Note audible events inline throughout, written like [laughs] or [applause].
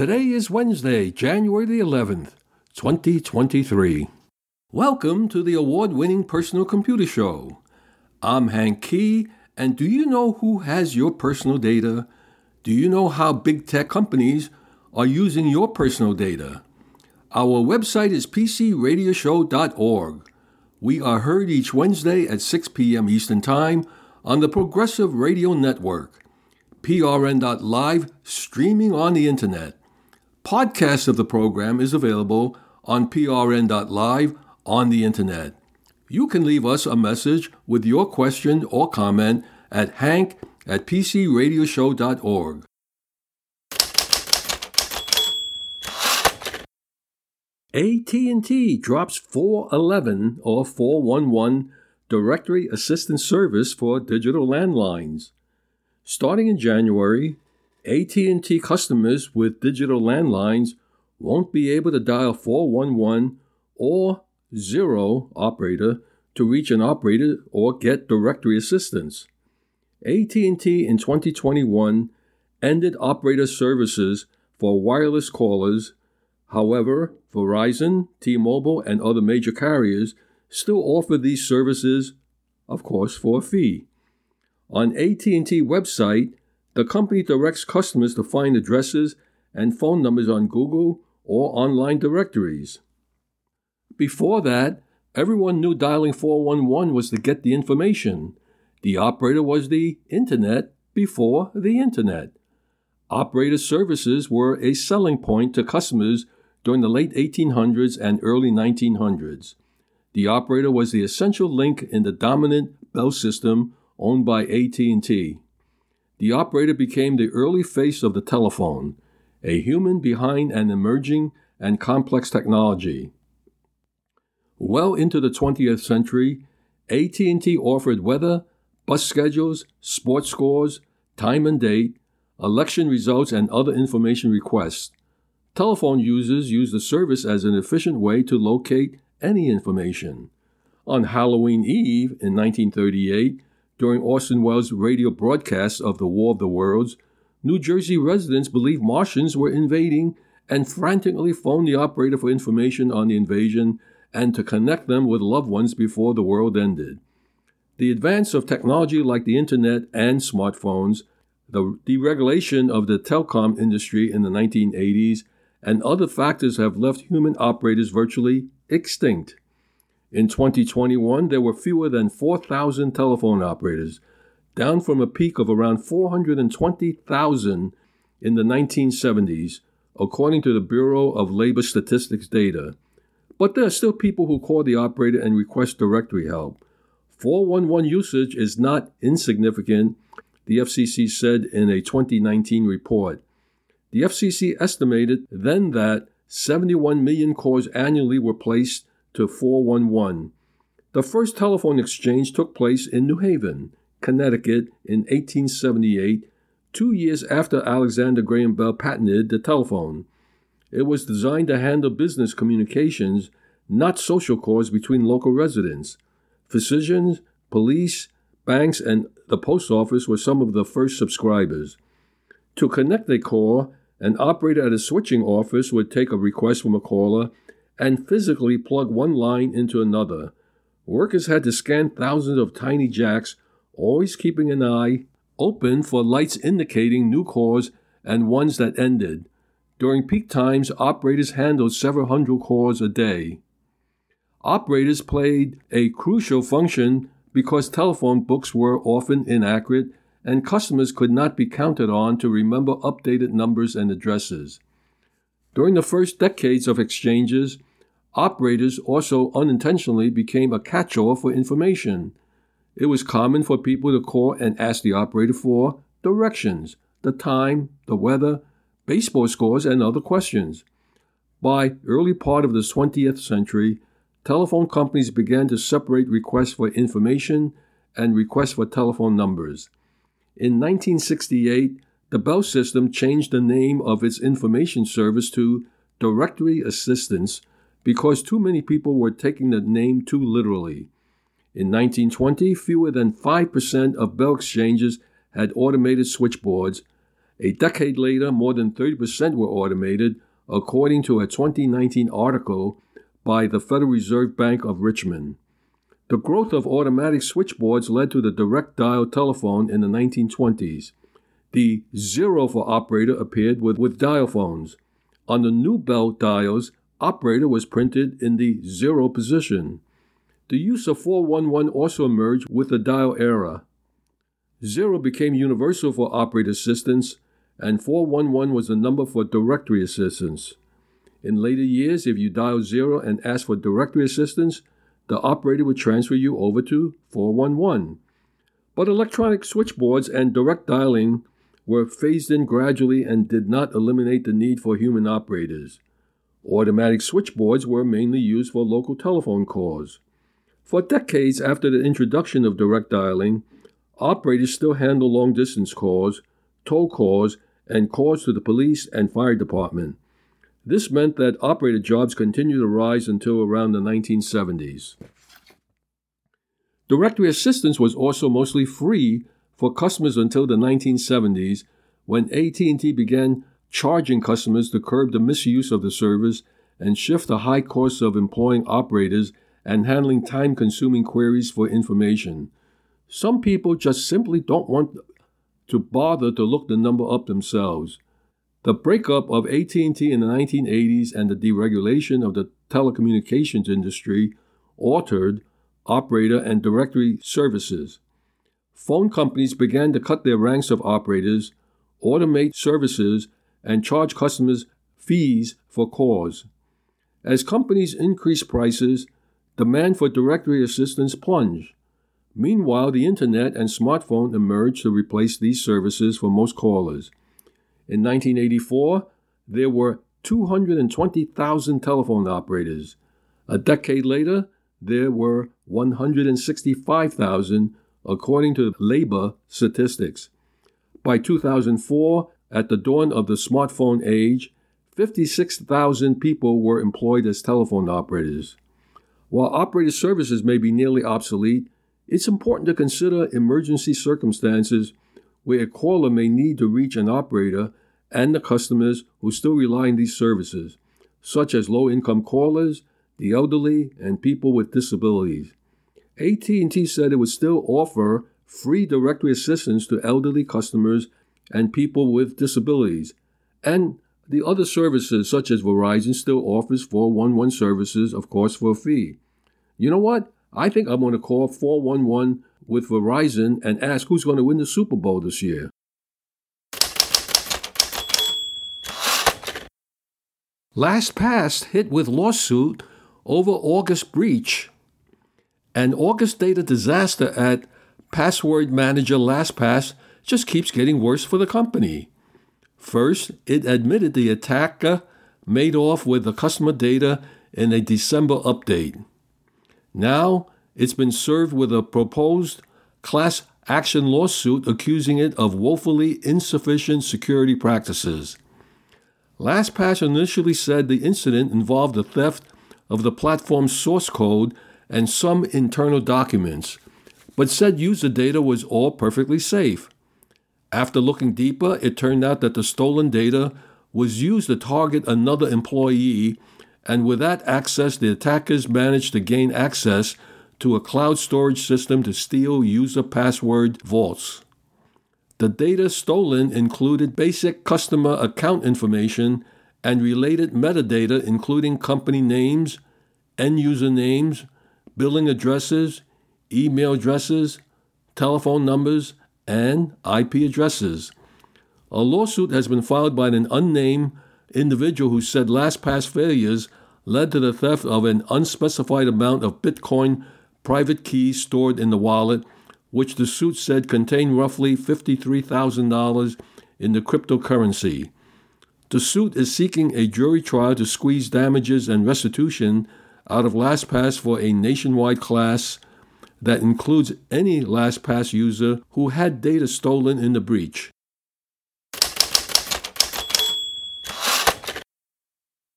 Today is Wednesday, January the 11th, 2023. Welcome to the award winning personal computer show. I'm Hank Kee, and do you know who has your personal data? Do you know how big tech companies are using your personal data? Our website is pcradioshow.org. We are heard each Wednesday at 6 p.m. Eastern Time on the Progressive Radio Network, prn.live, streaming on the internet. Podcast of the program is available on prn.live on the internet. You can leave us a message with your question or comment at hank at pcradioshow.org. AT&T drops 411 or 411 Directory Assistance Service for digital landlines. Starting in January, AT&T customers with digital landlines won't be able to dial 411 or 0 operator to reach an operator or get directory assistance. AT&T in 2021 ended operator services for wireless callers. However, Verizon, T-Mobile, and other major carriers still offer these services, of course, for a fee. On AT&T website, the company directs customers to find addresses and phone numbers on Google or online directories. Before that, everyone knew dialing 411 was to get the information. The operator was the Internet before the Internet. Operator services were a selling point to customers during the late 1800s and early 1900s. The operator was the essential link in the dominant Bell system owned by AT&T. The operator became the early face of the telephone, a human behind an emerging and complex technology. Well into the 20th century, AT&T offered weather, bus schedules, sports scores, time and date, election results, and other information requests. Telephone users used the service as an efficient way to locate any information. On Halloween Eve in 1938, during Orson Welles' radio broadcast of The War of the Worlds, New Jersey residents believed Martians were invading and frantically phoned the operator for information on the invasion and to connect them with loved ones before the world ended. The advance of technology like the internet and smartphones, the deregulation of the telecom industry in the 1980s, and other factors have left human operators virtually extinct. In 2021, there were fewer than 4,000 telephone operators, down from a peak of around 420,000 in the 1970s, according to the Bureau of Labor Statistics data. But there are still people who call the operator and request directory help. 411 usage is not insignificant, the FCC said in a 2019 report. The FCC estimated then that 71 million calls annually were placed to 411. The first telephone exchange took place in New Haven, Connecticut in 1878, two years after Alexander Graham Bell patented the telephone. It was designed to handle business communications, not social calls between local residents. Physicians, police, banks, and the post office were some of the first subscribers. To connect a call, an operator at a switching office would take a request from a caller and physically plug one line into another. Workers had to scan thousands of tiny jacks, always keeping an eye open for lights indicating new calls and ones that ended. During peak times, operators handled several hundred calls a day. Operators played a crucial function because telephone books were often inaccurate and customers could not be counted on to remember updated numbers and addresses. During the first decades of exchanges, operators also unintentionally became a catch all for information. It was common for people to call and ask the operator for directions, the time, the weather, baseball scores, and other questions. By early part of the 20th century, telephone companies began to separate requests for information and requests for telephone numbers. In 1968, the Bell system changed the name of its information service to Directory Assistance because too many people were taking the name too literally. In 1920, fewer than 5% of Bell exchanges had automated switchboards, A decade later, more than 30% were automated, according to a 2019 article by the Federal Reserve Bank of Richmond. The growth of automatic switchboards led to the direct dial telephone in the 1920s. The zero for operator appeared with, with dial phones. On the new bell dials, operator was printed in the zero position. The use of 411 also emerged with the dial era. Zero became universal for operator assistance, and 411 was the number for directory assistance. In later years, if you dial zero and ask for directory assistance, the operator would transfer you over to 411. But electronic switchboards and direct dialing were phased in gradually and did not eliminate the need for human operators. Automatic switchboards were mainly used for local telephone calls. For decades after the introduction of direct dialing, operators still handle long distance calls, toll calls, and calls to the police and fire department. This meant that operator jobs continued to rise until around the 1970s. Directory assistance was also mostly free for customers until the 1970s when AT&T began charging customers to curb the misuse of the service and shift the high costs of employing operators and handling time-consuming queries for information. Some people just simply don't want to bother to look the number up themselves. The breakup of AT&T in the 1980s and the deregulation of the telecommunications industry altered operator and directory services phone companies began to cut their ranks of operators, automate services, and charge customers fees for calls. As companies increase prices, demand for directory assistance plunged. Meanwhile, the internet and smartphone emerged to replace these services for most callers. In 1984, there were 220,000 telephone operators. A decade later, there were 165,000 according to labor statistics. By 2004, at the dawn of the smartphone age, 56,000 people were employed as telephone operators. While operator services may be nearly obsolete, it's important to consider emergency circumstances where a caller may need to reach an operator and the customers who still rely on these services, such as low income callers, the elderly, and people with disabilities. AT&T said it would still offer free directory assistance to elderly customers and people with disabilities. And the other services, such as Verizon, still offers 411 services, of course, for a fee. You know what? I think I'm going to call 411 with Verizon and ask who's going to win the Super Bowl this year. LastPass hit with lawsuit over August breach an August data disaster at password manager LastPass just keeps getting worse for the company. First, it admitted the attacker uh, made off with the customer data in a December update. Now, it's been served with a proposed class action lawsuit accusing it of woefully insufficient security practices. LastPass initially said the incident involved the theft of the platform's source code and some internal documents, but said user data was all perfectly safe. After looking deeper, it turned out that the stolen data was used to target another employee, and with that access, the attackers managed to gain access to a cloud storage system to steal user password vaults. The data stolen included basic customer account information and related metadata, including company names, end user names, billing addresses, email addresses, telephone numbers, and IP addresses. A lawsuit has been filed by an unnamed individual who said LastPass failures led to the theft of an unspecified amount of Bitcoin private keys stored in the wallet, which the suit said contained roughly $53,000 in the cryptocurrency. The suit is seeking a jury trial to squeeze damages and restitution out of LastPass for a nationwide class that includes any LastPass user who had data stolen in the breach.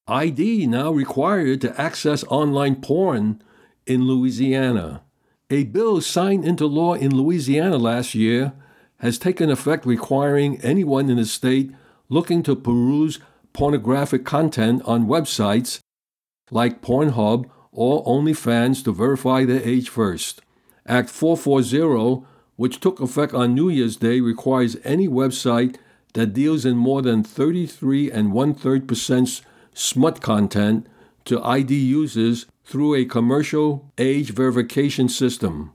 ID now required to access online porn in Louisiana. A bill signed into law in Louisiana last year has taken effect requiring anyone in the state looking to peruse pornographic content on websites like Pornhub or OnlyFans to verify their age first. Act 440, which took effect on New Year's Day, requires any website that deals in more than 33 and one third percent smut content to ID users through a commercial age verification system.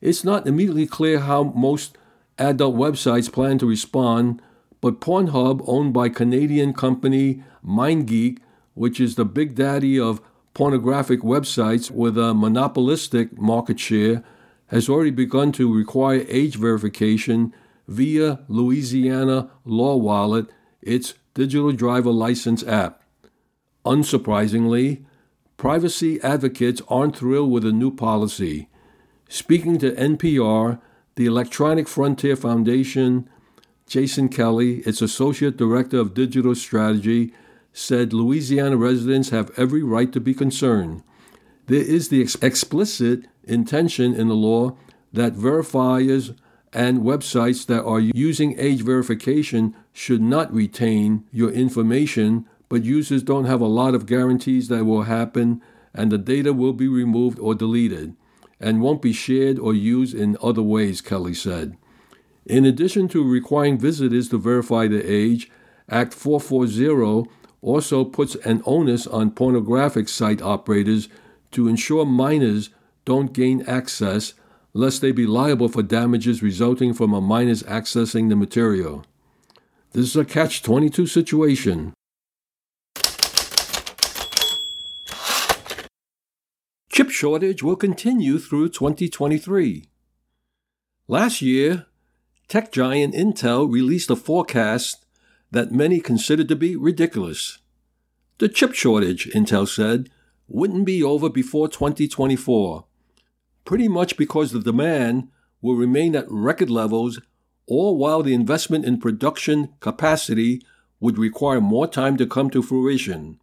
It's not immediately clear how most adult websites plan to respond, but Pornhub, owned by Canadian company MindGeek, which is the big daddy of pornographic websites with a monopolistic market share, has already begun to require age verification via Louisiana Law Wallet, its digital driver license app. Unsurprisingly, privacy advocates aren't thrilled with the new policy. Speaking to NPR, the Electronic Frontier Foundation, Jason Kelly, its Associate Director of Digital Strategy, said Louisiana residents have every right to be concerned. There is the ex- explicit intention in the law that verifiers and websites that are using age verification should not retain your information, but users don't have a lot of guarantees that will happen and the data will be removed or deleted and won't be shared or used in other ways, Kelly said. In addition to requiring visitors to verify their age, Act 440 also puts an onus on pornographic site operators to ensure minors don't gain access lest they be liable for damages resulting from a minor's accessing the material. This is a catch 22 situation. Chip shortage will continue through 2023. Last year, tech giant Intel released a forecast that many considered to be ridiculous. The chip shortage, Intel said, wouldn't be over before 2024, pretty much because the demand will remain at record levels, all while the investment in production capacity would require more time to come to fruition.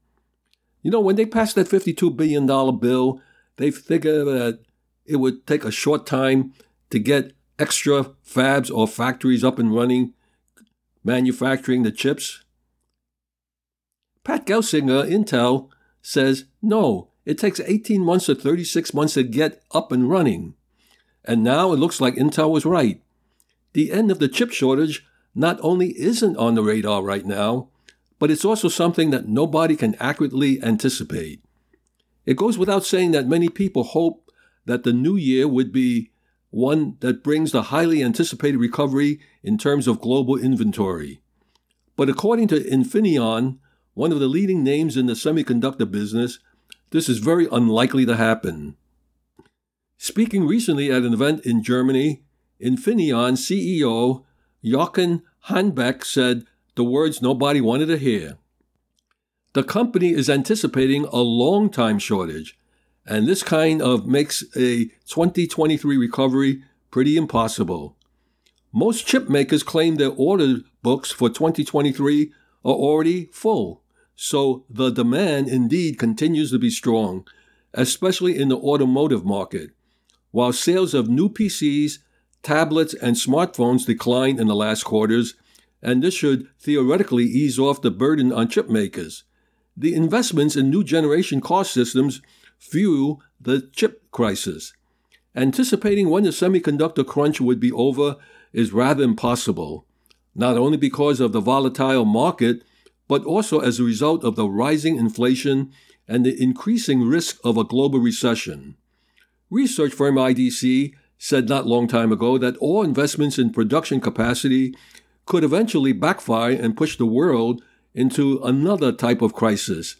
You know, when they passed that $52 billion bill, they figured that it would take a short time to get extra fabs or factories up and running, manufacturing the chips. Pat Gelsinger, Intel, says no, it takes 18 months to 36 months to get up and running. And now it looks like Intel was right. The end of the chip shortage not only isn't on the radar right now, but it's also something that nobody can accurately anticipate. It goes without saying that many people hope that the new year would be one that brings the highly anticipated recovery in terms of global inventory. But according to Infineon, one of the leading names in the semiconductor business, this is very unlikely to happen. Speaking recently at an event in Germany, Infineon CEO Jochen Hanebeck said the words nobody wanted to hear. The company is anticipating a long time shortage, and this kind of makes a 2023 recovery pretty impossible. Most chip makers claim their order books for 2023 are already full, so the demand indeed continues to be strong, especially in the automotive market. While sales of new PCs, tablets, and smartphones declined in the last quarters, and this should theoretically ease off the burden on chip makers. The investments in new generation car systems fuel the chip crisis. Anticipating when the semiconductor crunch would be over is rather impossible, not only because of the volatile market, but also as a result of the rising inflation and the increasing risk of a global recession. Research firm IDC said not long time ago that all investments in production capacity could eventually backfire and push the world into another type of crisis,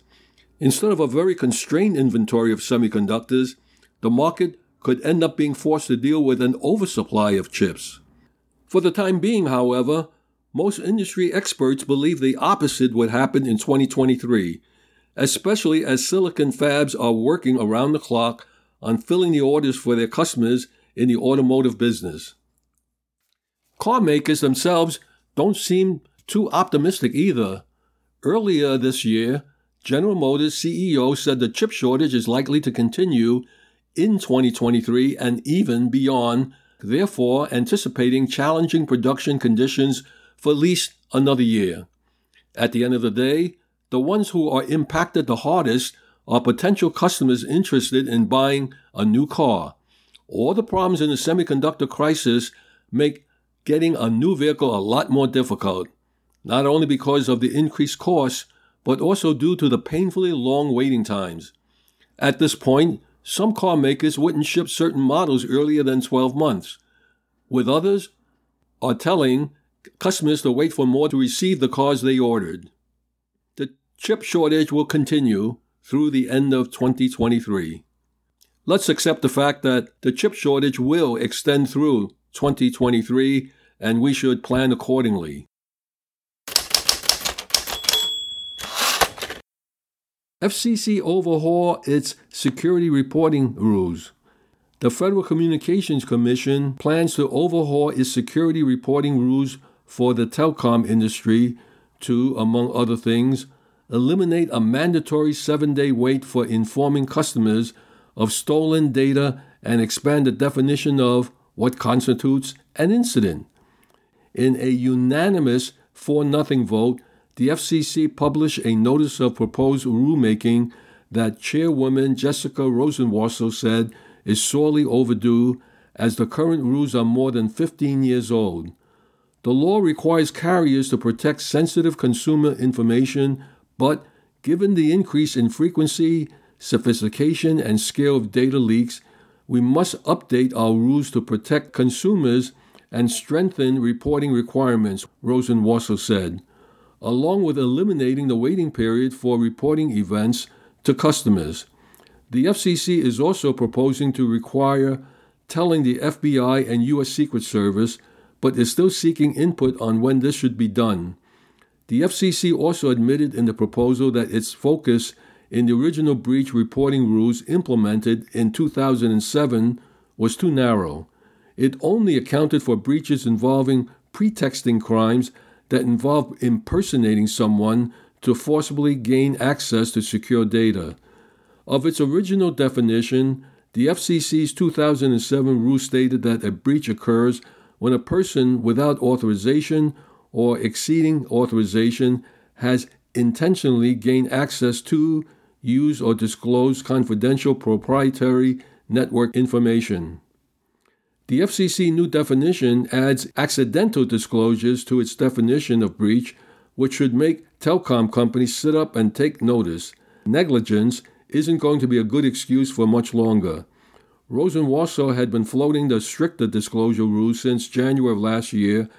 Instead of a very constrained inventory of semiconductors, the market could end up being forced to deal with an oversupply of chips. For the time being, however, most industry experts believe the opposite would happen in 2023, especially as silicon fabs are working around the clock on filling the orders for their customers in the automotive business. Car makers themselves don't seem too optimistic either. Earlier this year, General Motors CEO said the chip shortage is likely to continue in 2023 and even beyond therefore anticipating challenging production conditions for at least another year. At the end of the day, the ones who are impacted the hardest are potential customers interested in buying a new car. All the problems in the semiconductor crisis make getting a new vehicle a lot more difficult, not only because of the increased costs, but also due to the painfully long waiting times. At this point, some car makers wouldn't ship certain models earlier than 12 months, with others are telling customers to wait for more to receive the cars they ordered. The chip shortage will continue through the end of 2023. Let's accept the fact that the chip shortage will extend through 2023 and we should plan accordingly. FCC overhaul its security reporting rules. The Federal Communications Commission plans to overhaul its security reporting rules for the telecom industry to, among other things, eliminate a mandatory seven day wait for informing customers of stolen data and expand the definition of what constitutes an incident. In a unanimous 4 0 vote, the FCC published a notice of proposed rulemaking that Chairwoman Jessica Rosenworcel said is sorely overdue as the current rules are more than 15 years old. The law requires carriers to protect sensitive consumer information, but given the increase in frequency, sophistication, and scale of data leaks, we must update our rules to protect consumers and strengthen reporting requirements, Rosenworcel said, along with eliminating the waiting period for reporting events to customers. The FCC is also proposing to require telling the FBI and U.S. Secret Service but is still seeking input on when this should be done. The FCC also admitted in the proposal that its focus in the original breach reporting rules implemented in 2007 was too narrow. It only accounted for breaches involving pretexting crimes that involve impersonating someone to forcibly gain access to secure data. Of its original definition, the FCC's 2007 rule stated that a breach occurs when a person without authorization or exceeding authorization has intentionally gained access to, use, or disclose confidential proprietary network information. The FCC new definition adds accidental disclosures to its definition of breach, which should make telecom companies sit up and take notice. Negligence isn't going to be a good excuse for much longer. Rosenworcel had been floating the stricter disclosure rules since January of last year,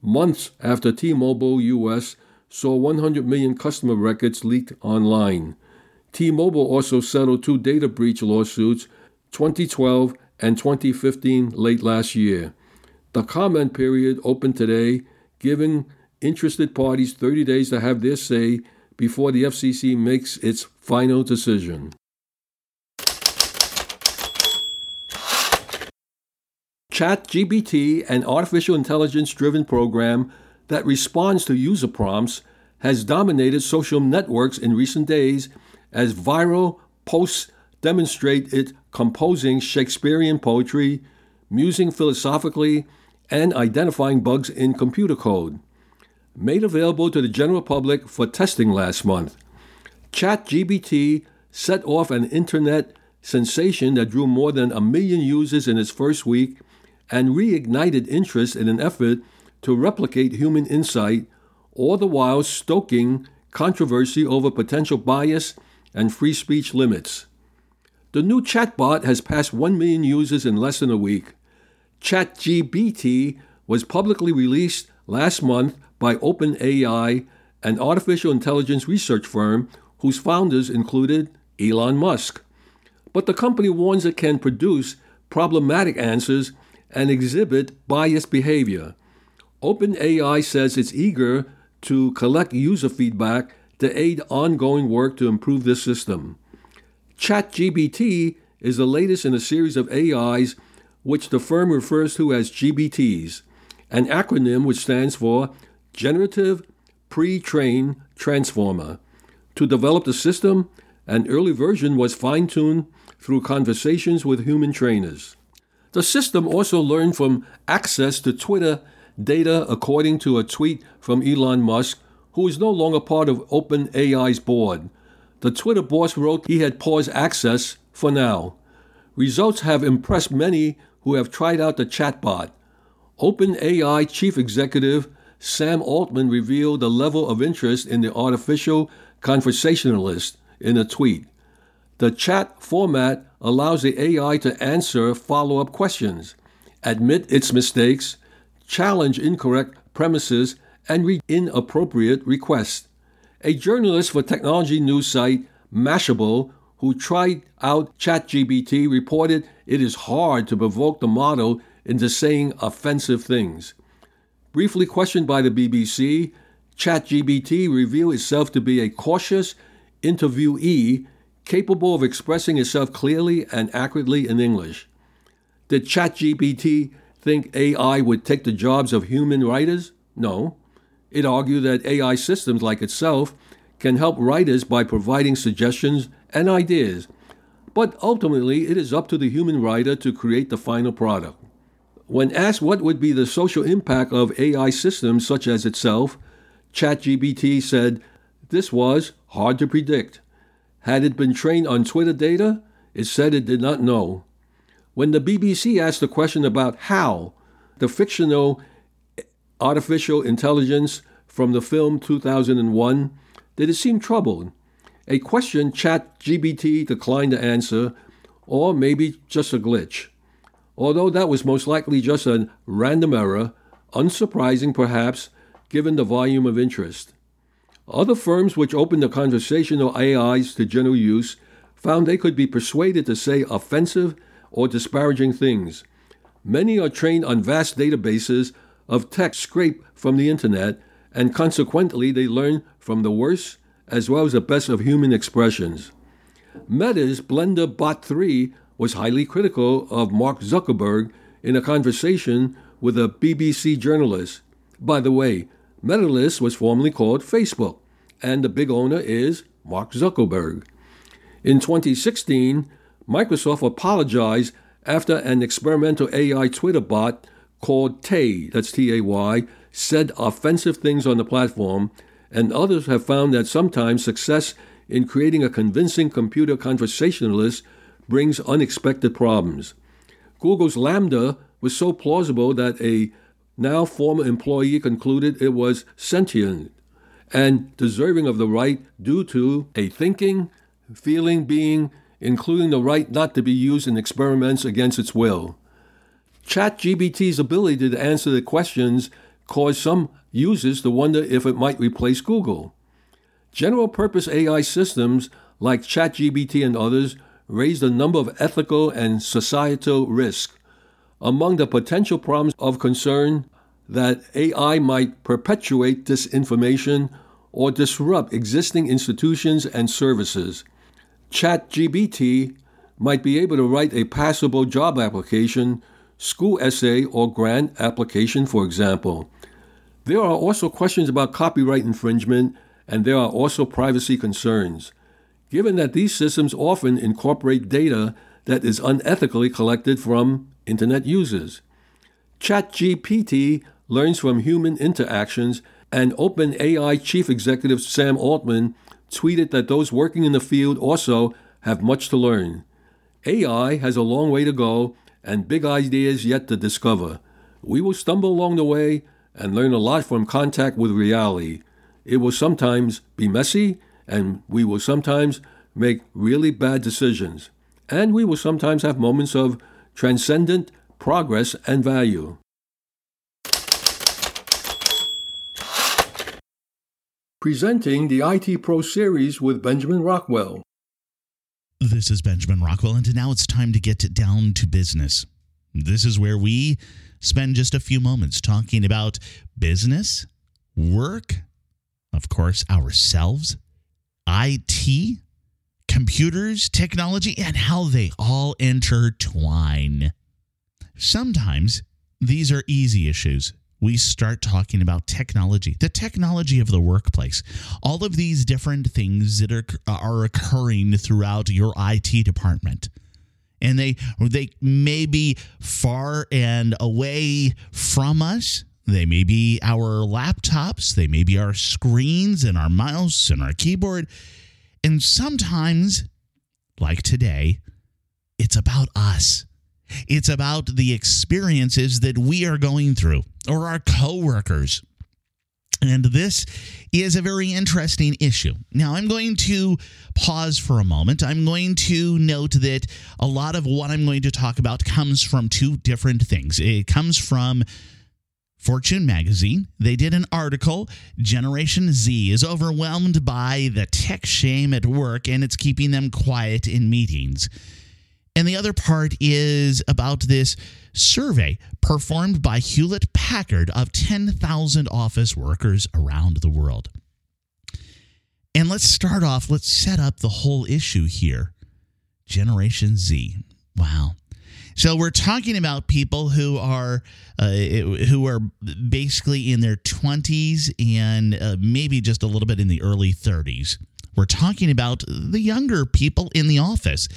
months after T Mobile US saw 100 million customer records leaked online. T Mobile also settled two data breach lawsuits, 2012 and 2015, late last year. The comment period opened today, giving interested parties 30 days to have their say before the FCC makes its final decision. ChatGPT, an artificial intelligence driven program that responds to user prompts, has dominated social networks in recent days as viral posts demonstrate it composing Shakespearean poetry, musing philosophically, and identifying bugs in computer code. Made available to the general public for testing last month, ChatGPT set off an internet sensation that drew more than a million users in its first week and reignited interest in an effort to replicate human insight, all the while stoking controversy over potential bias and free speech limits. The new chatbot has passed 1 million users in less than a week. ChatGPT was publicly released last month by OpenAI, an artificial intelligence research firm whose founders included Elon Musk. But the company warns it can produce problematic answers and exhibit biased behavior. OpenAI says it's eager to collect user feedback to aid ongoing work to improve this system. ChatGPT is the latest in a series of AIs which the firm refers to as GPTs, an acronym which stands for Generative Pre Trained Transformer. To develop the system, an early version was fine tuned through conversations with human trainers. The system also learned from access to Twitter data, according to a tweet from Elon Musk, who is no longer part of OpenAI's board. The Twitter boss wrote he had paused access for now. Results have impressed many who have tried out the chatbot. OpenAI chief executive Sam Altman revealed the level of interest in the artificial conversationalist in a tweet. The chat format allows the AI to answer follow up questions, admit its mistakes, challenge incorrect premises, and read inappropriate requests. A journalist for technology news site Mashable, who tried out ChatGPT, reported it is hard to provoke the model into saying offensive things. Briefly questioned by the BBC, ChatGPT revealed itself to be a cautious interviewee capable of expressing itself clearly and accurately in English. Did ChatGPT think AI would take the jobs of human writers? No. It argued that AI systems like itself can help writers by providing suggestions and ideas, but ultimately it is up to the human writer to create the final product. When asked what would be the social impact of AI systems such as itself, ChatGPT said this was hard to predict. Had it been trained on Twitter data, it said it did not know. When the BBC asked the question about how the fictional artificial intelligence from the film 2001 did it seem troubled. A question ChatGPT declined to answer, or maybe just a glitch. Although that was most likely just a random error, unsurprising perhaps, given the volume of interest. Other firms which opened the conversational AIs to general use found they could be persuaded to say offensive or disparaging things. Many are trained on vast databases of text scraped from the internet, and consequently they learn from the worst as well as the best of human expressions. Meta's Blender Bot 3 was highly critical of Mark Zuckerberg in a conversation with a BBC journalist. By the way, Metalist was formerly called Facebook, and the big owner is Mark Zuckerberg. In 2016, Microsoft apologized after an experimental AI Twitter bot called Tay, that's T A Y, said offensive things on the platform, and others have found that sometimes success in creating a convincing computer conversationalist brings unexpected problems. Google's LaMDA was so plausible that a now former employee concluded it was sentient and deserving of the right due to a thinking, feeling being, including the right not to be used in experiments against its will. ChatGPT's ability to answer the questions caused some users to wonder if it might replace Google. General purpose AI systems like ChatGPT and others raised a number of ethical and societal risks. Among the potential problems of concern that AI might perpetuate disinformation or disrupt existing institutions and services. ChatGPT might be able to write a passable job application, school essay, or grant application, for example. There are also questions about copyright infringement, and there are also privacy concerns. Given that these systems often incorporate data that is unethically collected from Internet users. ChatGPT learns from human interactions, and OpenAI chief executive Sam Altman tweeted that those working in the field also have much to learn. AI has a long way to go and big ideas yet to discover. We will stumble along the way and learn a lot from contact with reality. It will sometimes be messy, and we will sometimes make really bad decisions. And we will sometimes have moments of transcendent progress and value. Presenting the IT Pro series with Benjamin Rockwell. This is Benjamin Rockwell, and now it's time to get down to business. This is where we spend just a few moments talking about business, work, of course, ourselves, IT, computers, technology, and how they all intertwine. Sometimes these are easy issues. We start talking about technology, the technology of the workplace, all of these different things that are, are occurring throughout your IT department. and they they may be far and away from us. They may be our laptops, they may be our screens and our mouse and our keyboard. And sometimes, like today, it's about us. It's about the experiences that we are going through or our coworkers. And this is a very interesting issue. Now, I'm going to pause for a moment. I'm going to note that a lot of what I'm going to talk about comes from two different things. It comes from Fortune magazine. They did an article Generation Z is overwhelmed by the tech shame at work and it's keeping them quiet in meetings. And the other part is about this survey performed by Hewlett Packard of 10,000 office workers around the world. And let's start off, let's set up the whole issue here. Generation Z. Wow. So we're talking about people who are uh, who are basically in their 20s and uh, maybe just a little bit in the early 30s. We're talking about the younger people in the office.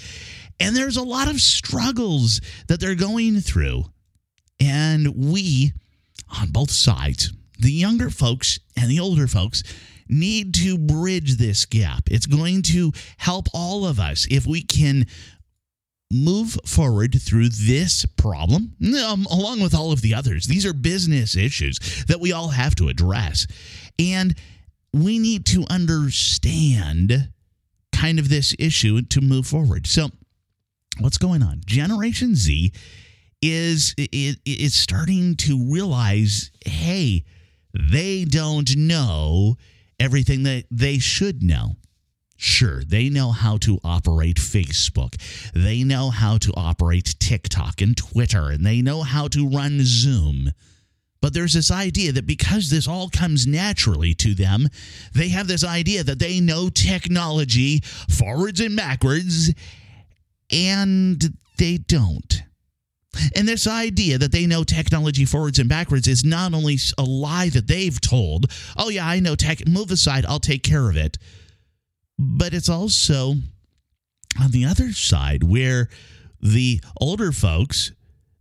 And there's a lot of struggles that they're going through. And we, on both sides, the younger folks and the older folks, need to bridge this gap. It's going to help all of us if we can move forward through this problem, um, along with all of the others. These are business issues that we all have to address. And we need to understand kind of this issue to move forward. So, what's going on? Generation Z is is, is starting to realize, hey, they don't know everything that they should know. Sure, they know how to operate Facebook. They know how to operate TikTok and Twitter, and they know how to run Zoom. But there's this idea that because this all comes naturally to them, they have this idea that they know technology forwards and backwards, and they don't. And this idea that they know technology forwards and backwards is not only a lie that they've told, oh, yeah, I know tech, move aside, I'll take care of it, but it's also on the other side where the older folks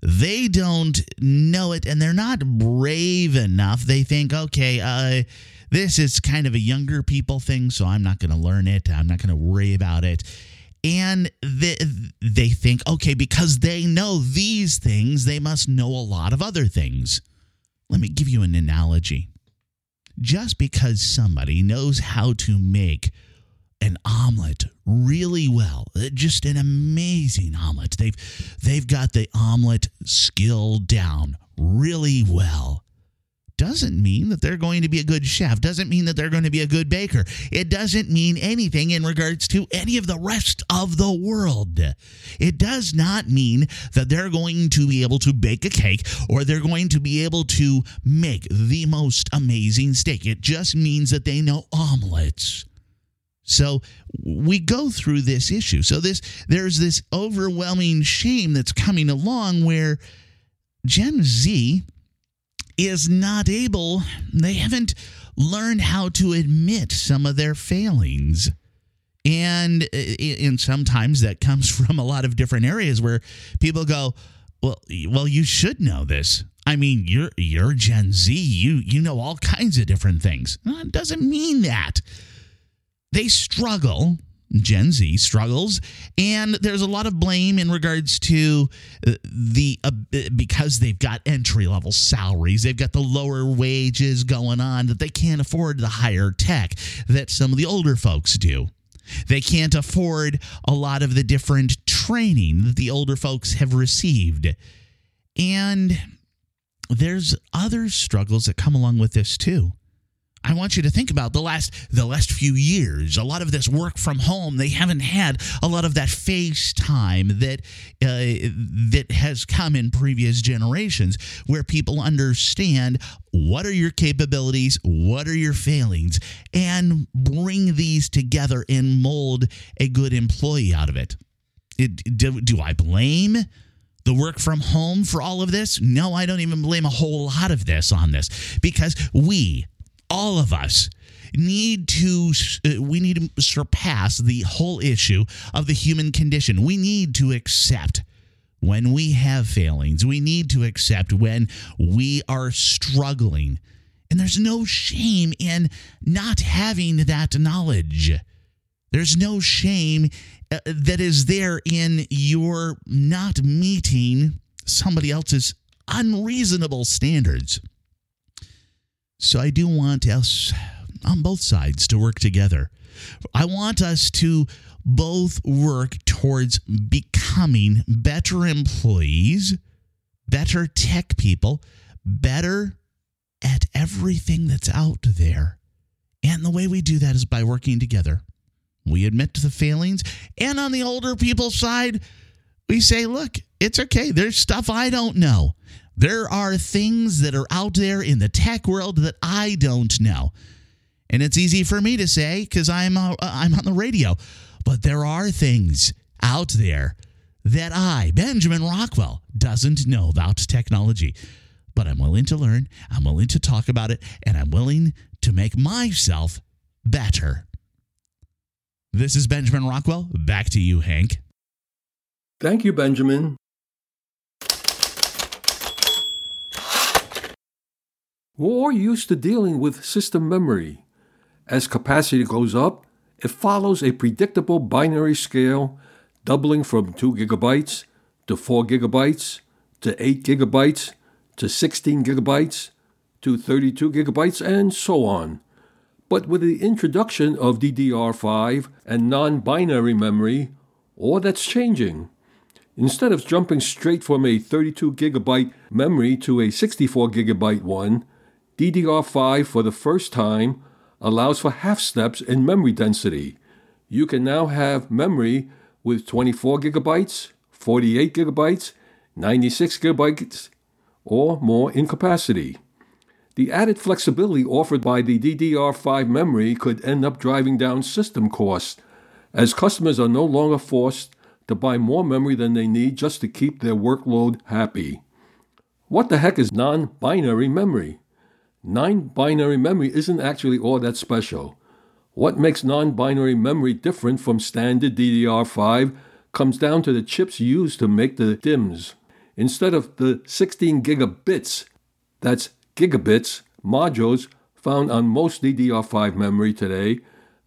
they don't know it and they're not brave enough. They think okay uh, this is kind of a younger people thing so i'm not going to learn it. I'm not going to worry about it and they, they think, okay, because they know these things, they must know a lot of other things. Let me give you an analogy. Just because somebody knows how to make an omelet really well, just an amazing omelet, they've, they've got the omelet skill down really well doesn't mean that they're going to be a good chef, doesn't mean that they're going to be a good baker. It doesn't mean anything in regards to any of the rest of the world. It does not mean that they're going to be able to bake a cake or they're going to be able to make the most amazing steak. It just means that they know omelets. So we go through this issue. So this there's this overwhelming shame that's coming along where Gen Z is not able, they haven't learned how to admit some of their failings. And uh, and sometimes that comes [laughs] from a lot of different areas where people go, well, well, you should know this. I mean, you're you're Gen Z. You you know all kinds of different things. It doesn't mean that. They struggle Gen Z struggles, and there's a lot of blame in regards to uh, the uh, because they've got entry level salaries, they've got the lower wages going on that they can't afford the higher tech that some of the older folks do. They can't afford a lot of the different training that the older folks have received. And there's other struggles that come along with this too. I want you to think about the last the last few years. A lot of this work from home, they haven't had a lot of that face time that uh, that has come in previous generations, where people understand what are your capabilities, what are your failings, and bring these together and mold a good employee out of it. it do, do I blame? the work from home for all of this? No, I don't even blame a whole lot of this on this because we, all of us need to uh, we need to surpass the whole issue of the human condition. We need to accept when we have failings. We need to accept when we are struggling. And there's no shame in not having that knowledge. There's no shame uh, that is there in your not meeting somebody else's unreasonable standards. So I do want us on both sides to work together. I want us to both work towards becoming better employees, better tech people, better at everything that's out there. And the way we do that is by working together. We admit to the failings. And on the older people's side, we say, look, it's okay. There's stuff I don't know. There are things that are out there in the tech world that I don't know. And it's easy for me to say because I'm, uh, I'm on the radio. But there are things out there that I, Benjamin Rockwell, doesn't know about technology. But I'm willing to learn, I'm willing to talk about it, and I'm willing to make myself better. This is Benjamin Rockwell. Back to you, Hank. Thank you, Benjamin. We're used to dealing with system memory. As capacity goes up, it follows a predictable binary scale, doubling from 2 gigabytes to 4 gigabytes to 8 gigabytes to 16 gigabytes to 32 gigabytes and so on. But with the introduction of DDR5 and non binary memory, all that's changing. Instead of jumping straight from a 32 gigabyte memory to a 64 gigabyte one, DDR5 for the first time allows for half steps in memory density. You can now have memory with 24 gigabytes, 48 gigabytes, 96 gigabytes, or more in capacity. The added flexibility offered by the DDR5 memory could end up driving down system costs, as customers are no longer forced to buy more memory than they need just to keep their workload happy. What the heck is non binary memory? Non binary memory isn't actually all that special. What makes non binary memory different from standard DDR5 comes down to the chips used to make the DIMMs. Instead of the 16 gigabits, that's gigabits, modules found on most DDR5 memory today,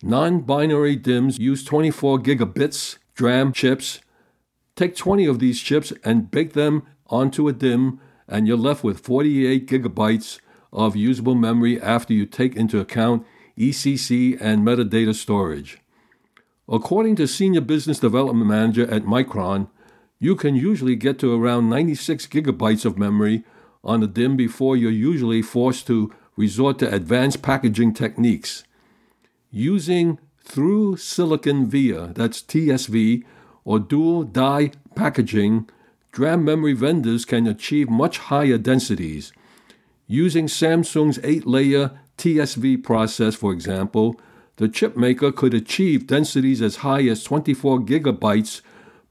non binary DIMMs use 24 gigabits DRAM chips. Take 20 of these chips and bake them onto a DIMM, and you're left with 48 gigabytes of usable memory after you take into account ECC and metadata storage. According to Senior Business Development Manager at Micron, you can usually get to around 96 gigabytes of memory on the DIMM before you're usually forced to resort to advanced packaging techniques. Using through silicon via, that's TSV, or dual die packaging, DRAM memory vendors can achieve much higher densities. Using Samsung's 8 layer TSV process, for example, the chipmaker could achieve densities as high as 24 gigabytes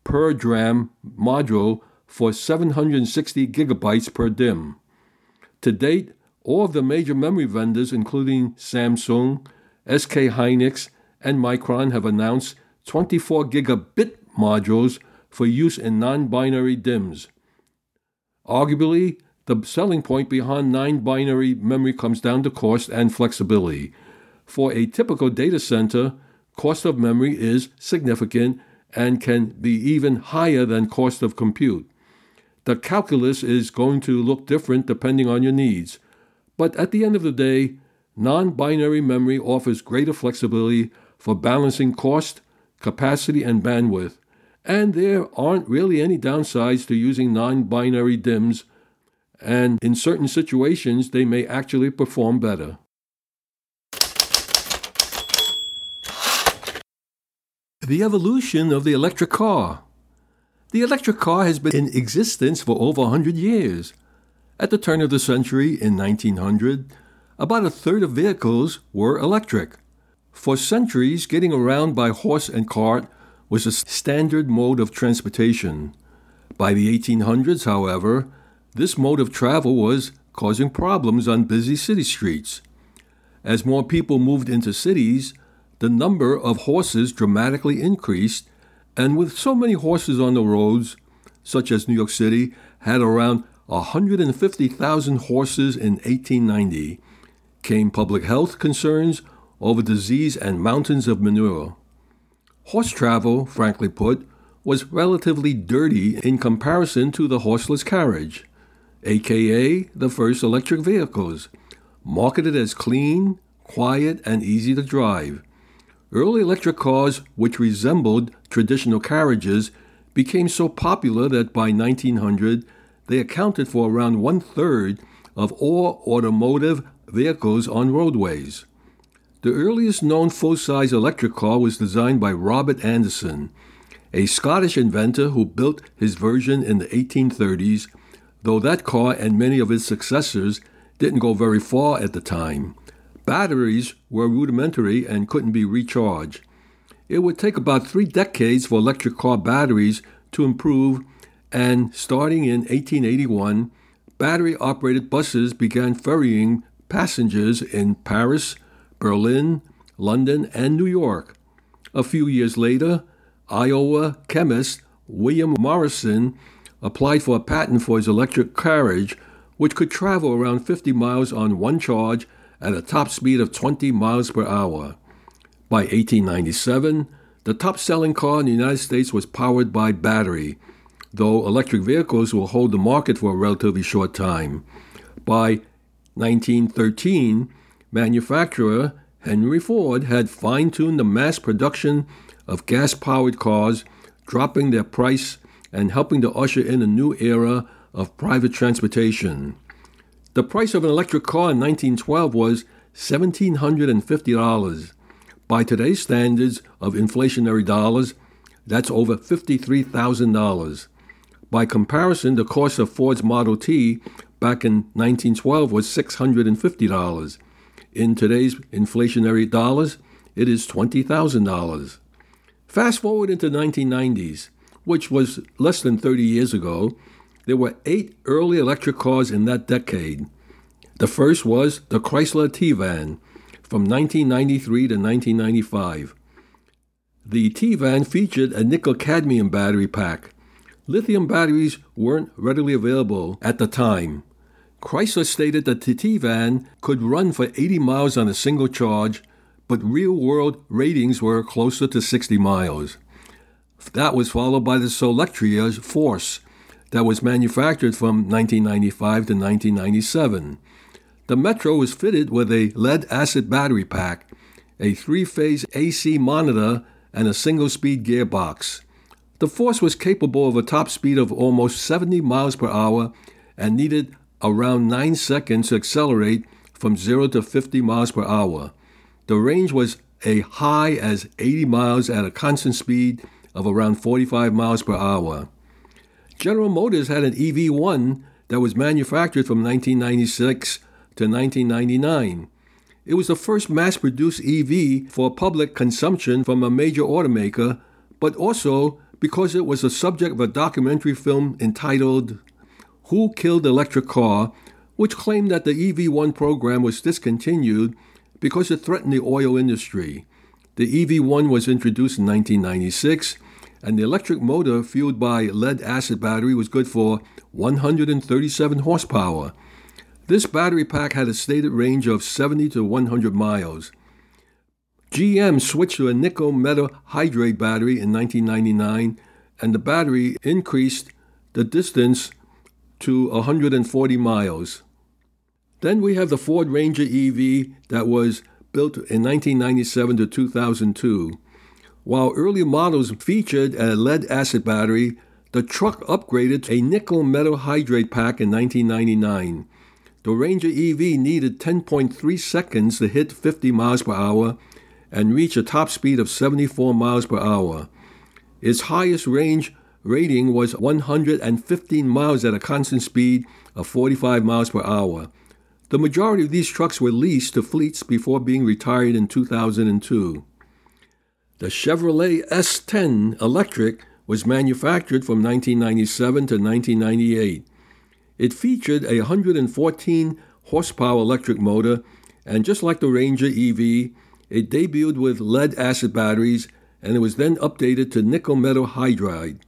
per DRAM module for 760 gigabytes per DIMM. To date, all of the major memory vendors, including Samsung, SK Hynix, and Micron, have announced 24 gigabit modules for use in non binary DIMMs. Arguably, the selling point behind non binary memory comes down to cost and flexibility. For a typical data center, cost of memory is significant and can be even higher than cost of compute. The calculus is going to look different depending on your needs. But at the end of the day, non binary memory offers greater flexibility for balancing cost, capacity, and bandwidth. And there aren't really any downsides to using non binary DIMMs and in certain situations, they may actually perform better. The evolution of the electric car. The electric car has been in existence for over 100 years. At the turn of the century, in 1900, about a third of vehicles were electric. For centuries, getting around by horse and cart was a standard mode of transportation. By the 1800s, however, this mode of travel was causing problems on busy city streets. As more people moved into cities, the number of horses dramatically increased, and with so many horses on the roads, such as New York City had around 150,000 horses in 1890, came public health concerns over disease and mountains of manure. Horse travel, frankly put, was relatively dirty in comparison to the horseless carriage, aka the first electric vehicles, marketed as clean, quiet, and easy to drive. Early electric cars, which resembled traditional carriages, became so popular that by 1900 they accounted for around one third of all automotive vehicles on roadways. The earliest known full size electric car was designed by Robert Anderson, a Scottish inventor who built his version in the 1830s, though that car and many of its successors didn't go very far at the time. Batteries were rudimentary and couldn't be recharged. It would take about three decades for electric car batteries to improve, and starting in 1881, battery operated buses began ferrying passengers in Paris, Berlin, London, and New York. A few years later, Iowa chemist William Morrison applied for a patent for his electric carriage, which could travel around 50 miles on one charge at a top speed of 20 miles per hour. By 1897, the top selling car in the United States was powered by battery, though electric vehicles will hold the market for a relatively short time. By 1913, manufacturer Henry Ford had fine tuned the mass production of gas powered cars, dropping their price and helping to usher in a new era of private transportation. The price of an electric car in 1912 was $1,750. By today's standards of inflationary dollars, that's over $53,000. By comparison, the cost of Ford's Model T back in 1912 was $650. In today's inflationary dollars, it is $20,000. Fast forward into 1990s, which was less than 30 years ago, there were eight early electric cars in that decade. The first was the Chrysler T-Van from 1993 to 1995. The T-Van featured a nickel cadmium battery pack. Lithium batteries weren't readily available at the time. Chrysler stated that the T-Van could run for 80 miles on a single charge but real world ratings were closer to 60 miles. That was followed by the Solectria Force, that was manufactured from 1995 to 1997. The Metro was fitted with a lead acid battery pack, a three phase AC monitor, and a single speed gearbox. The Force was capable of a top speed of almost 70 miles per hour and needed around 9 seconds to accelerate from 0 to 50 miles per hour. The range was a high as 80 miles at a constant speed of around 45 miles per hour. General Motors had an EV1 that was manufactured from 1996 to 1999. It was the first mass produced EV for public consumption from a major automaker, but also because it was the subject of a documentary film entitled Who Killed Electric Car, which claimed that the EV1 program was discontinued because it threatened the oil industry. The EV1 was introduced in 1996, and the electric motor fueled by lead acid battery was good for 137 horsepower. This battery pack had a stated range of 70 to 100 miles. GM switched to a nickel metal hydrate battery in 1999, and the battery increased the distance to 140 miles. Then we have the Ford Ranger EV that was built in 1997 to 2002. While early models featured a lead acid battery, the truck upgraded to a nickel metal hydrate pack in 1999. The Ranger EV needed 10.3 seconds to hit 50 miles per hour and reach a top speed of 74 miles per hour. Its highest range rating was 115 miles at a constant speed of 45 miles per hour. The majority of these trucks were leased to fleets before being retired in 2002. The Chevrolet S10 Electric was manufactured from 1997 to 1998. It featured a 114 horsepower electric motor And just like the Ranger EV, it debuted with lead acid batteries and it was then updated to nickel metal hydride.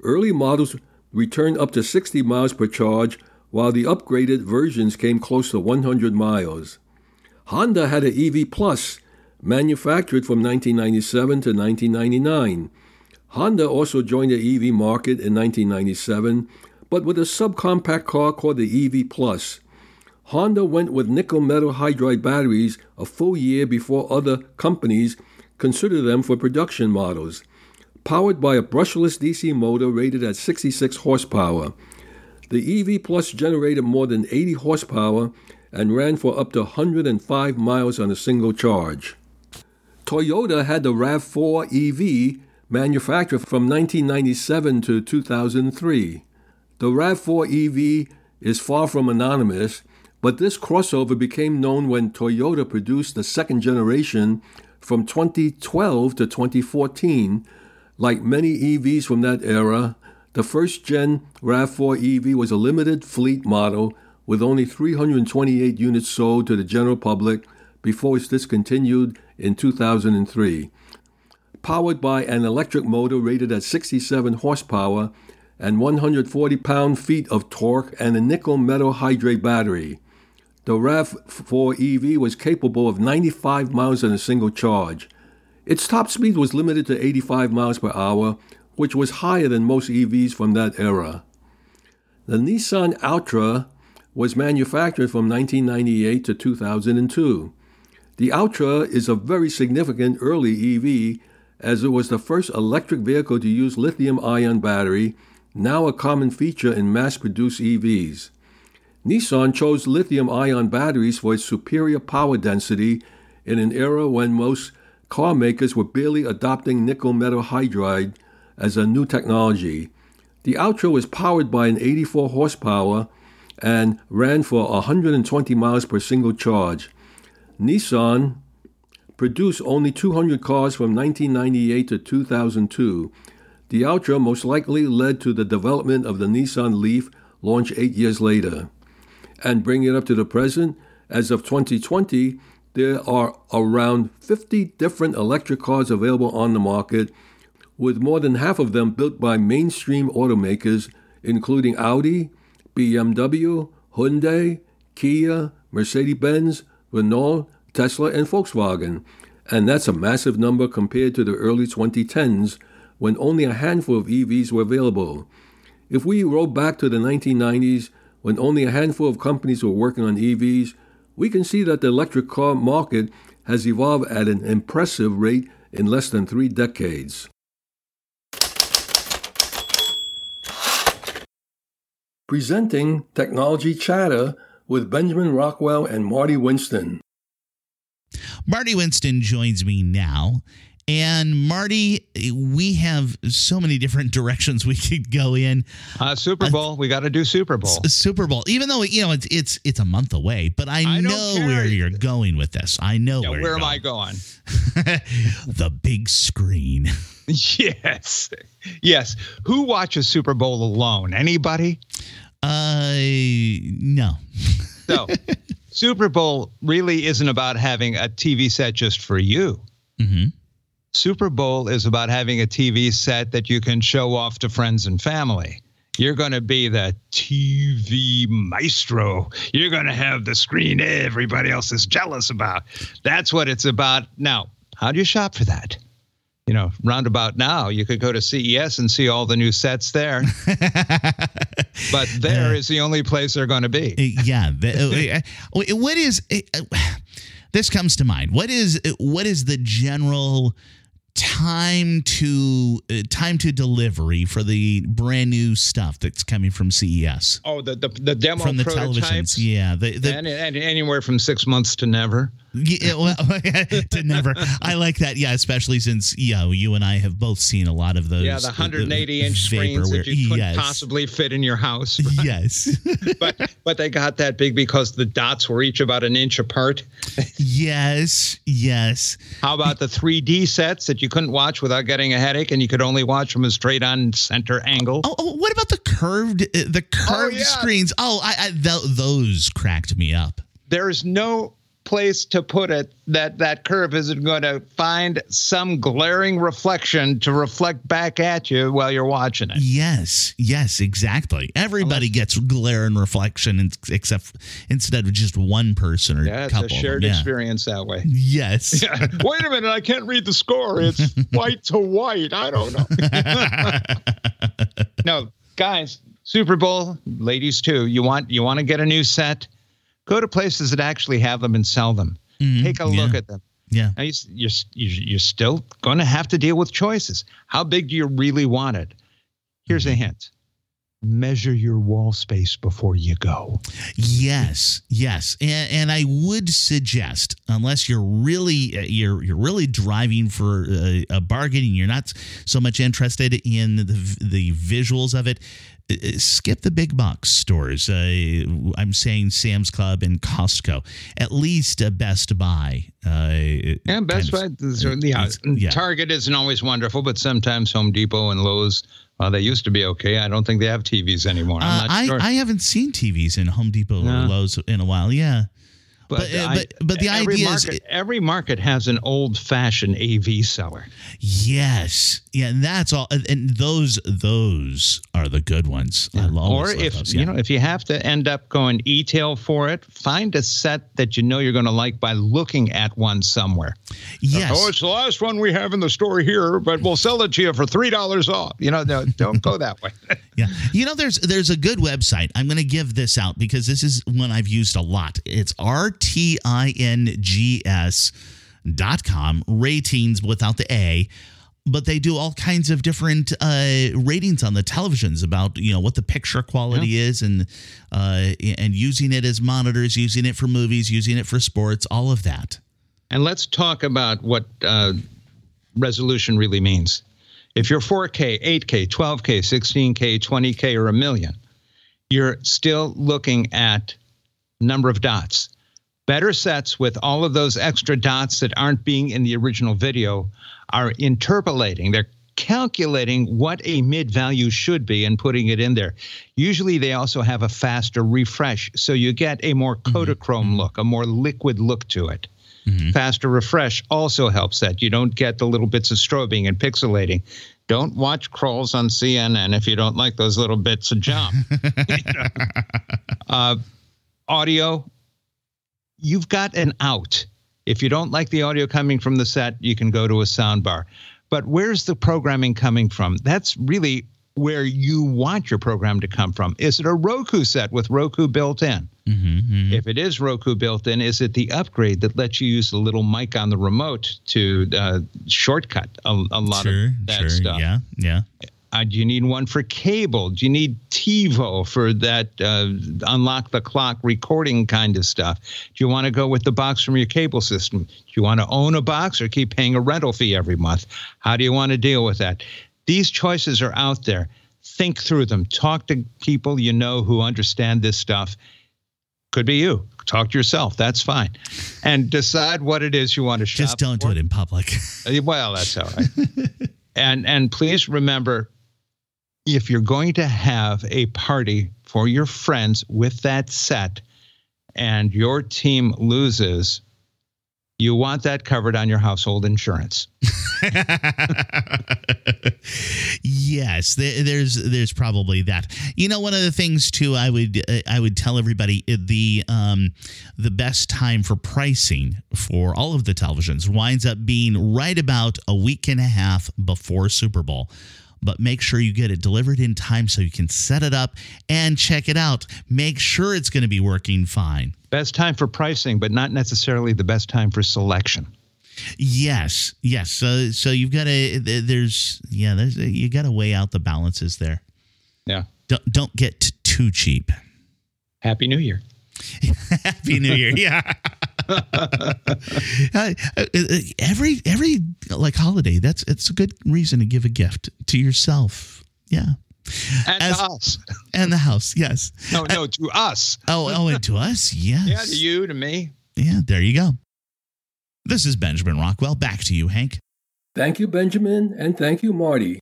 Early models returned up to 60 miles per charge, while the upgraded versions came close to 100 miles. Honda had an EV Plus, manufactured from 1997 to 1999. Honda also joined the EV market in 1997, but with a subcompact car called the EV Plus. Honda went with nickel metal hydride batteries a full year before other companies considered them for production models. Powered by a brushless DC motor rated at 66 horsepower, the EV Plus generated more than 80 horsepower and ran for up to 105 miles on a single charge. Toyota had the RAV4 EV manufactured from 1997 to 2003. The RAV4 EV is far from anonymous but this crossover became known when Toyota produced the second generation from 2012 to 2014. Like many EVs from that era, the first gen RAV4 EV was a limited fleet model with only 328 units sold to the general public before it's discontinued in 2003. Powered by an electric motor rated at 67 horsepower and 140 pound feet of torque and a nickel metal hydrate battery. The RAV4 EV was capable of 95 miles on a single charge. Its top speed was limited to 85 miles per hour, which was higher than most EVs from that era. The Nissan Altra was manufactured from 1998 to 2002. The Altra is a very significant early EV as it was the first electric vehicle to use lithium ion battery, now a common feature in mass produced EVs. Nissan chose lithium ion batteries for its superior power density in an era when most car makers were barely adopting nickel metal hydride as a new technology. The Altra was powered by an 84 horsepower and ran for 120 miles per single charge. Nissan produced only 200 cars from 1998 to 2002. The Altra most likely led to the development of the Nissan Leaf, launched eight years later and bring it up to the present, as of 2020, there are around 50 different electric cars available on the market, with more than half of them built by mainstream automakers, including Audi, BMW, Hyundai, Kia, Mercedes Benz, Renault, Tesla, and Volkswagen. And that's a massive number compared to the early 2010s when only a handful of EVs were available. If we roll back to the 1990s, when only a handful of companies were working on EVs, we can see that the electric car market has evolved at an impressive rate in less than three decades. Presenting Technology Chatter with Benjamin Rockwell and Marty Winston. Marty Winston joins me now. And Marty, we have so many different [laughs] directions we could go in. Uh, Super Bowl, uh, we got to do Super Bowl. Super Bowl, even though you know it's it's it's a month away, but I, I know where you're going with this. I know yeah, where. Where am going. I going? [laughs] the big screen. [laughs] yes, yes. Who watches Super Bowl alone? Anybody? Uh, no. [laughs] so, Super Bowl really isn't about having a TV set just for you. Mm-hmm. Super Bowl is about having a TV set that you can show off to friends and family. You're going to be the TV maestro. You're going to have the screen everybody else is jealous about. That's what it's about. Now, how do you shop for that? You know, roundabout now, you could go to CES and see all the new sets there. [laughs] but there uh, is the only place they're going to be. Uh, yeah. [laughs] Uh, what is this comes to mind? What is what is the general time to uh, time to delivery for the brand new stuff that's coming from CES. Oh, the the, the demo from the prototypes. televisions, yeah, the, the, and, and anywhere from six months to never. Yeah, well, [laughs] to never. I like that. Yeah, especially since you know you and I have both seen a lot of those. Yeah, the 180 inch screens that you couldn't yes. possibly fit in your house. [laughs] Right? Yes, [laughs] but but they got that big because the dots were each about an inch apart. yes, yes. How about the 3D sets that you couldn't watch without getting a headache, and you could only watch from a straight on center angle? Oh, oh what about the curved uh, the curved oh, yeah. screens? Oh, I, I th- those cracked me up. There is no place to put it that that curve isn't going to find some glaring reflection to reflect back at you while you're watching it. Yes, yes, exactly. Everybody Unless, gets glare and reflection, except instead of just one person or yeah, it's couple. a shared yeah. experience that way. Yes. [laughs] Yeah. Wait a minute, I can't read the score. It's [laughs] white to white. I don't know. [laughs] no, guys, Super Bowl, ladies too. You want you want to get a new set? Go to places that actually have them and sell them. Mm-hmm. Take a yeah. look at them. Yeah. Now you, you're you're still going to have to deal with choices. How big do you really want it? Here's a hint measure your wall space before you go. Yes, yes, and, and I would suggest, unless you're really uh, you're you're really driving for a, a bargain, and you're not so much interested in the the visuals of it. Uh, uh, skip the big box stores. Uh, I'm saying Sam's Club and Costco. At least a Best Buy. Uh, yeah, Best Buy. yeah, yeah, Target isn't always wonderful, but sometimes Home Depot and Lowe's well, they used to be okay. I don't think they have TVs anymore. Uh, i sure. I haven't seen TVs in Home Depot no. or Lowe's in a while. Yeah. But but, uh, I, but, but the idea market, is every market has an old fashioned AV seller. Yes, yeah, and that's all. And those those are the good ones. Yeah. I love. Or if those, yeah. you know if you have to end up going e-tail for it, find a set that you know you're going to like by looking at one somewhere. Yes. oh, it's the last one we have in the store here, but we'll sell it to you for three dollars off. You know, no, don't go that way. [laughs] yeah, you know, there's there's a good website. I'm going to give this out because this is one I've used a lot. It's R T I N G S dot com, ratings without the A. But they do all kinds of different uh, ratings on the televisions about you know what the picture quality yeah. is and uh, and using it as monitors, using it for movies, using it for sports, all of that. And let's talk about what uh, resolution really means. If you're 4K, 8K, 12K, 16K, 20K, or a million, you're still looking at number of dots. Better sets with all of those extra dots that aren't being in the original video are interpolating. They're calculating what a mid value should be and putting it in there. Usually they also have a faster refresh, so you get a more mm-hmm. Kodachrome mm-hmm. look, a more liquid look to it. Mm-hmm. Faster refresh also helps that. You don't get the little bits of strobing and pixelating. Don't watch crawls on CNN if you don't like those little bits of jump. [laughs] [laughs] uh, audio, you've got an out. If you don't like the audio coming from the set, you can go to a soundbar. But where's the programming coming from? That's really where you want your program to come from. Is it a Roku set with Roku built in? Mm-hmm, mm-hmm. If it is Roku built in, is it the upgrade that lets you use the little mic on the remote to uh, shortcut a, a lot sure, of that sure, stuff? Yeah, yeah. Uh, do you need one for cable? Do you need TiVo for that uh, unlock the clock recording kind of stuff? Do you want to go with the box from your cable system? Do you want to own a box or keep paying a rental fee every month? How do you want to deal with that? These choices are out there. Think through them. Talk to people you know who understand this stuff. Could be you. Talk to yourself. That's fine. And decide what it is you want to shop. Just don't for. do it in public. Uh, well, that's all right. [laughs] and and please remember if you're going to have a party for your friends with that set and your team loses, you want that covered on your household insurance. [laughs] yes, there's there's probably that. You know, one of the things too, I would uh, I would tell everybody uh, the um, the best time for pricing for all of the televisions winds up being right about a week and a half before Super Bowl but make sure you get it delivered in time so you can set it up and check it out. Make sure it's going to be working fine. Best time for pricing, but not necessarily the best time for selection. Yes, yes. So, so you've got to there's yeah, there's you got to weigh out the balances there. Yeah. Don't don't get too cheap. Happy New Year. [laughs] Happy New Year. Yeah. [laughs] [laughs] Every every like holiday, that's it's a good reason to give a gift to yourself. Yeah. And As, us. [laughs] And the house, yes. No, no, to us. Oh, oh, and to us, yes. [laughs] Yeah, to you, to me. Yeah, there you go. This is Benjamin Rockwell. Back to you, Hank. Thank you, Benjamin, and thank you, Marty.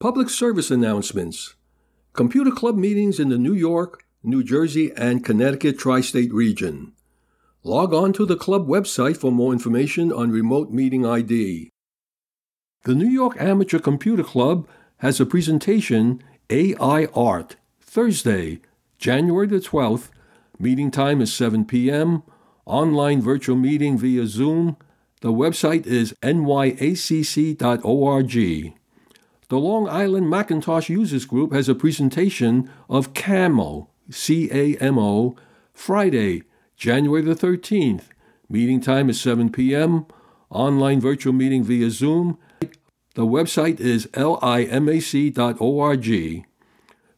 Public service announcements. Computer Club meetings in the New York, New Jersey, and Connecticut tri state region. Log on to the club website for more information on remote meeting ID. The New York Amateur Computer Club has a presentation, AI Art, Thursday, January the 12th. Meeting time is 7 p.m. Online virtual meeting via Zoom. The website is nyacc.org. The Long Island Macintosh Users Group has a presentation of CAMO, C A M O, Friday, January the 13th. Meeting time is 7 p.m. Online virtual meeting via Zoom. The website is limac.org.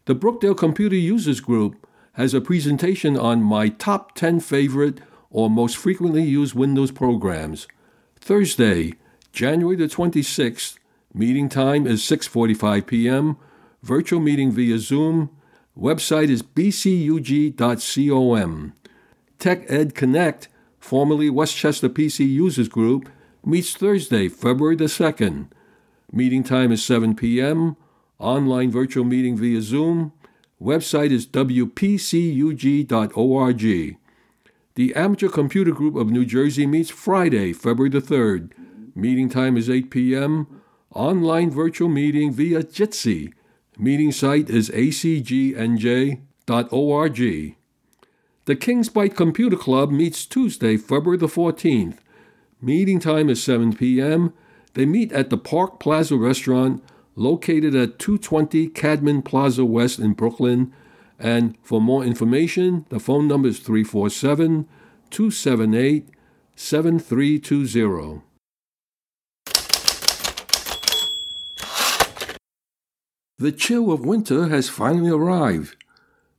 The Brookdale Computer Users Group has a presentation on my top 10 favorite or most frequently used Windows programs. Thursday, January the 26th, Meeting time is 6:45 p.m. Virtual meeting via Zoom. Website is bcug.com. Tech Ed Connect, formerly Westchester PC Users Group, meets Thursday, February the 2nd. Meeting time is 7 p.m. Online virtual meeting via Zoom. Website is wpcug.org. The Amateur Computer Group of New Jersey meets Friday, February the 3rd. Meeting time is 8 p.m online virtual meeting via Jitsi. Meeting site is acgnj.org. The King's Bite Computer Club meets Tuesday, February the 14th. Meeting time is 7 p.m. They meet at the Park Plaza restaurant located at 220 Cadman Plaza West in Brooklyn. And for more information, the phone number is 347 278 7320. The chill of winter has finally arrived.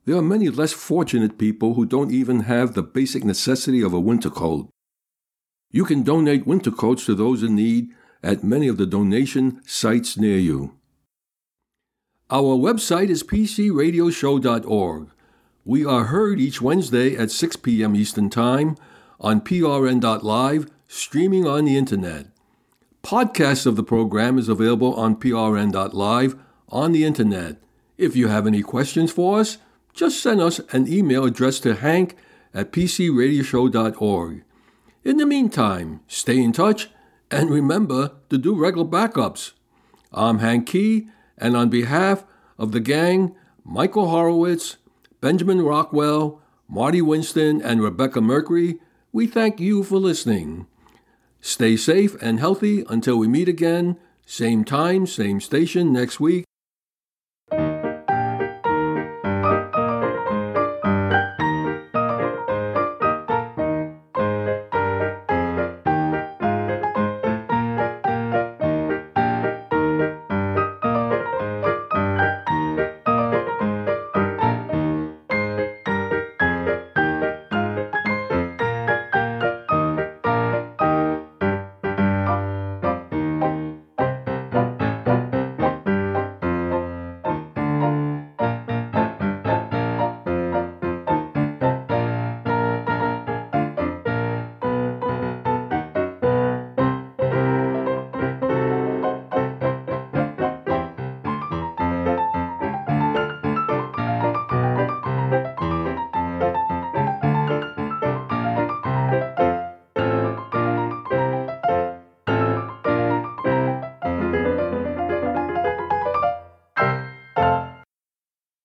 There are many less fortunate people who don't even have the basic necessity of a winter coat. You can donate winter coats to those in need at many of the donation sites near you. Our website is pcradioshow.org. We are heard each Wednesday at 6 p.m. Eastern Time on prn.live, streaming on the internet. Podcasts of the program is available on prn.live on the internet. If you have any questions for us, just send us an email addressed to hank at pcradioshow.org. In the meantime, stay in touch and remember to do regular backups. I'm Hank Kee, and on behalf of the gang, Michael Horowitz, Benjamin Rockwell, Marty Winston, and Rebecca Mercuri, we thank you for listening. Stay safe and healthy until we meet again, same time, same station next week.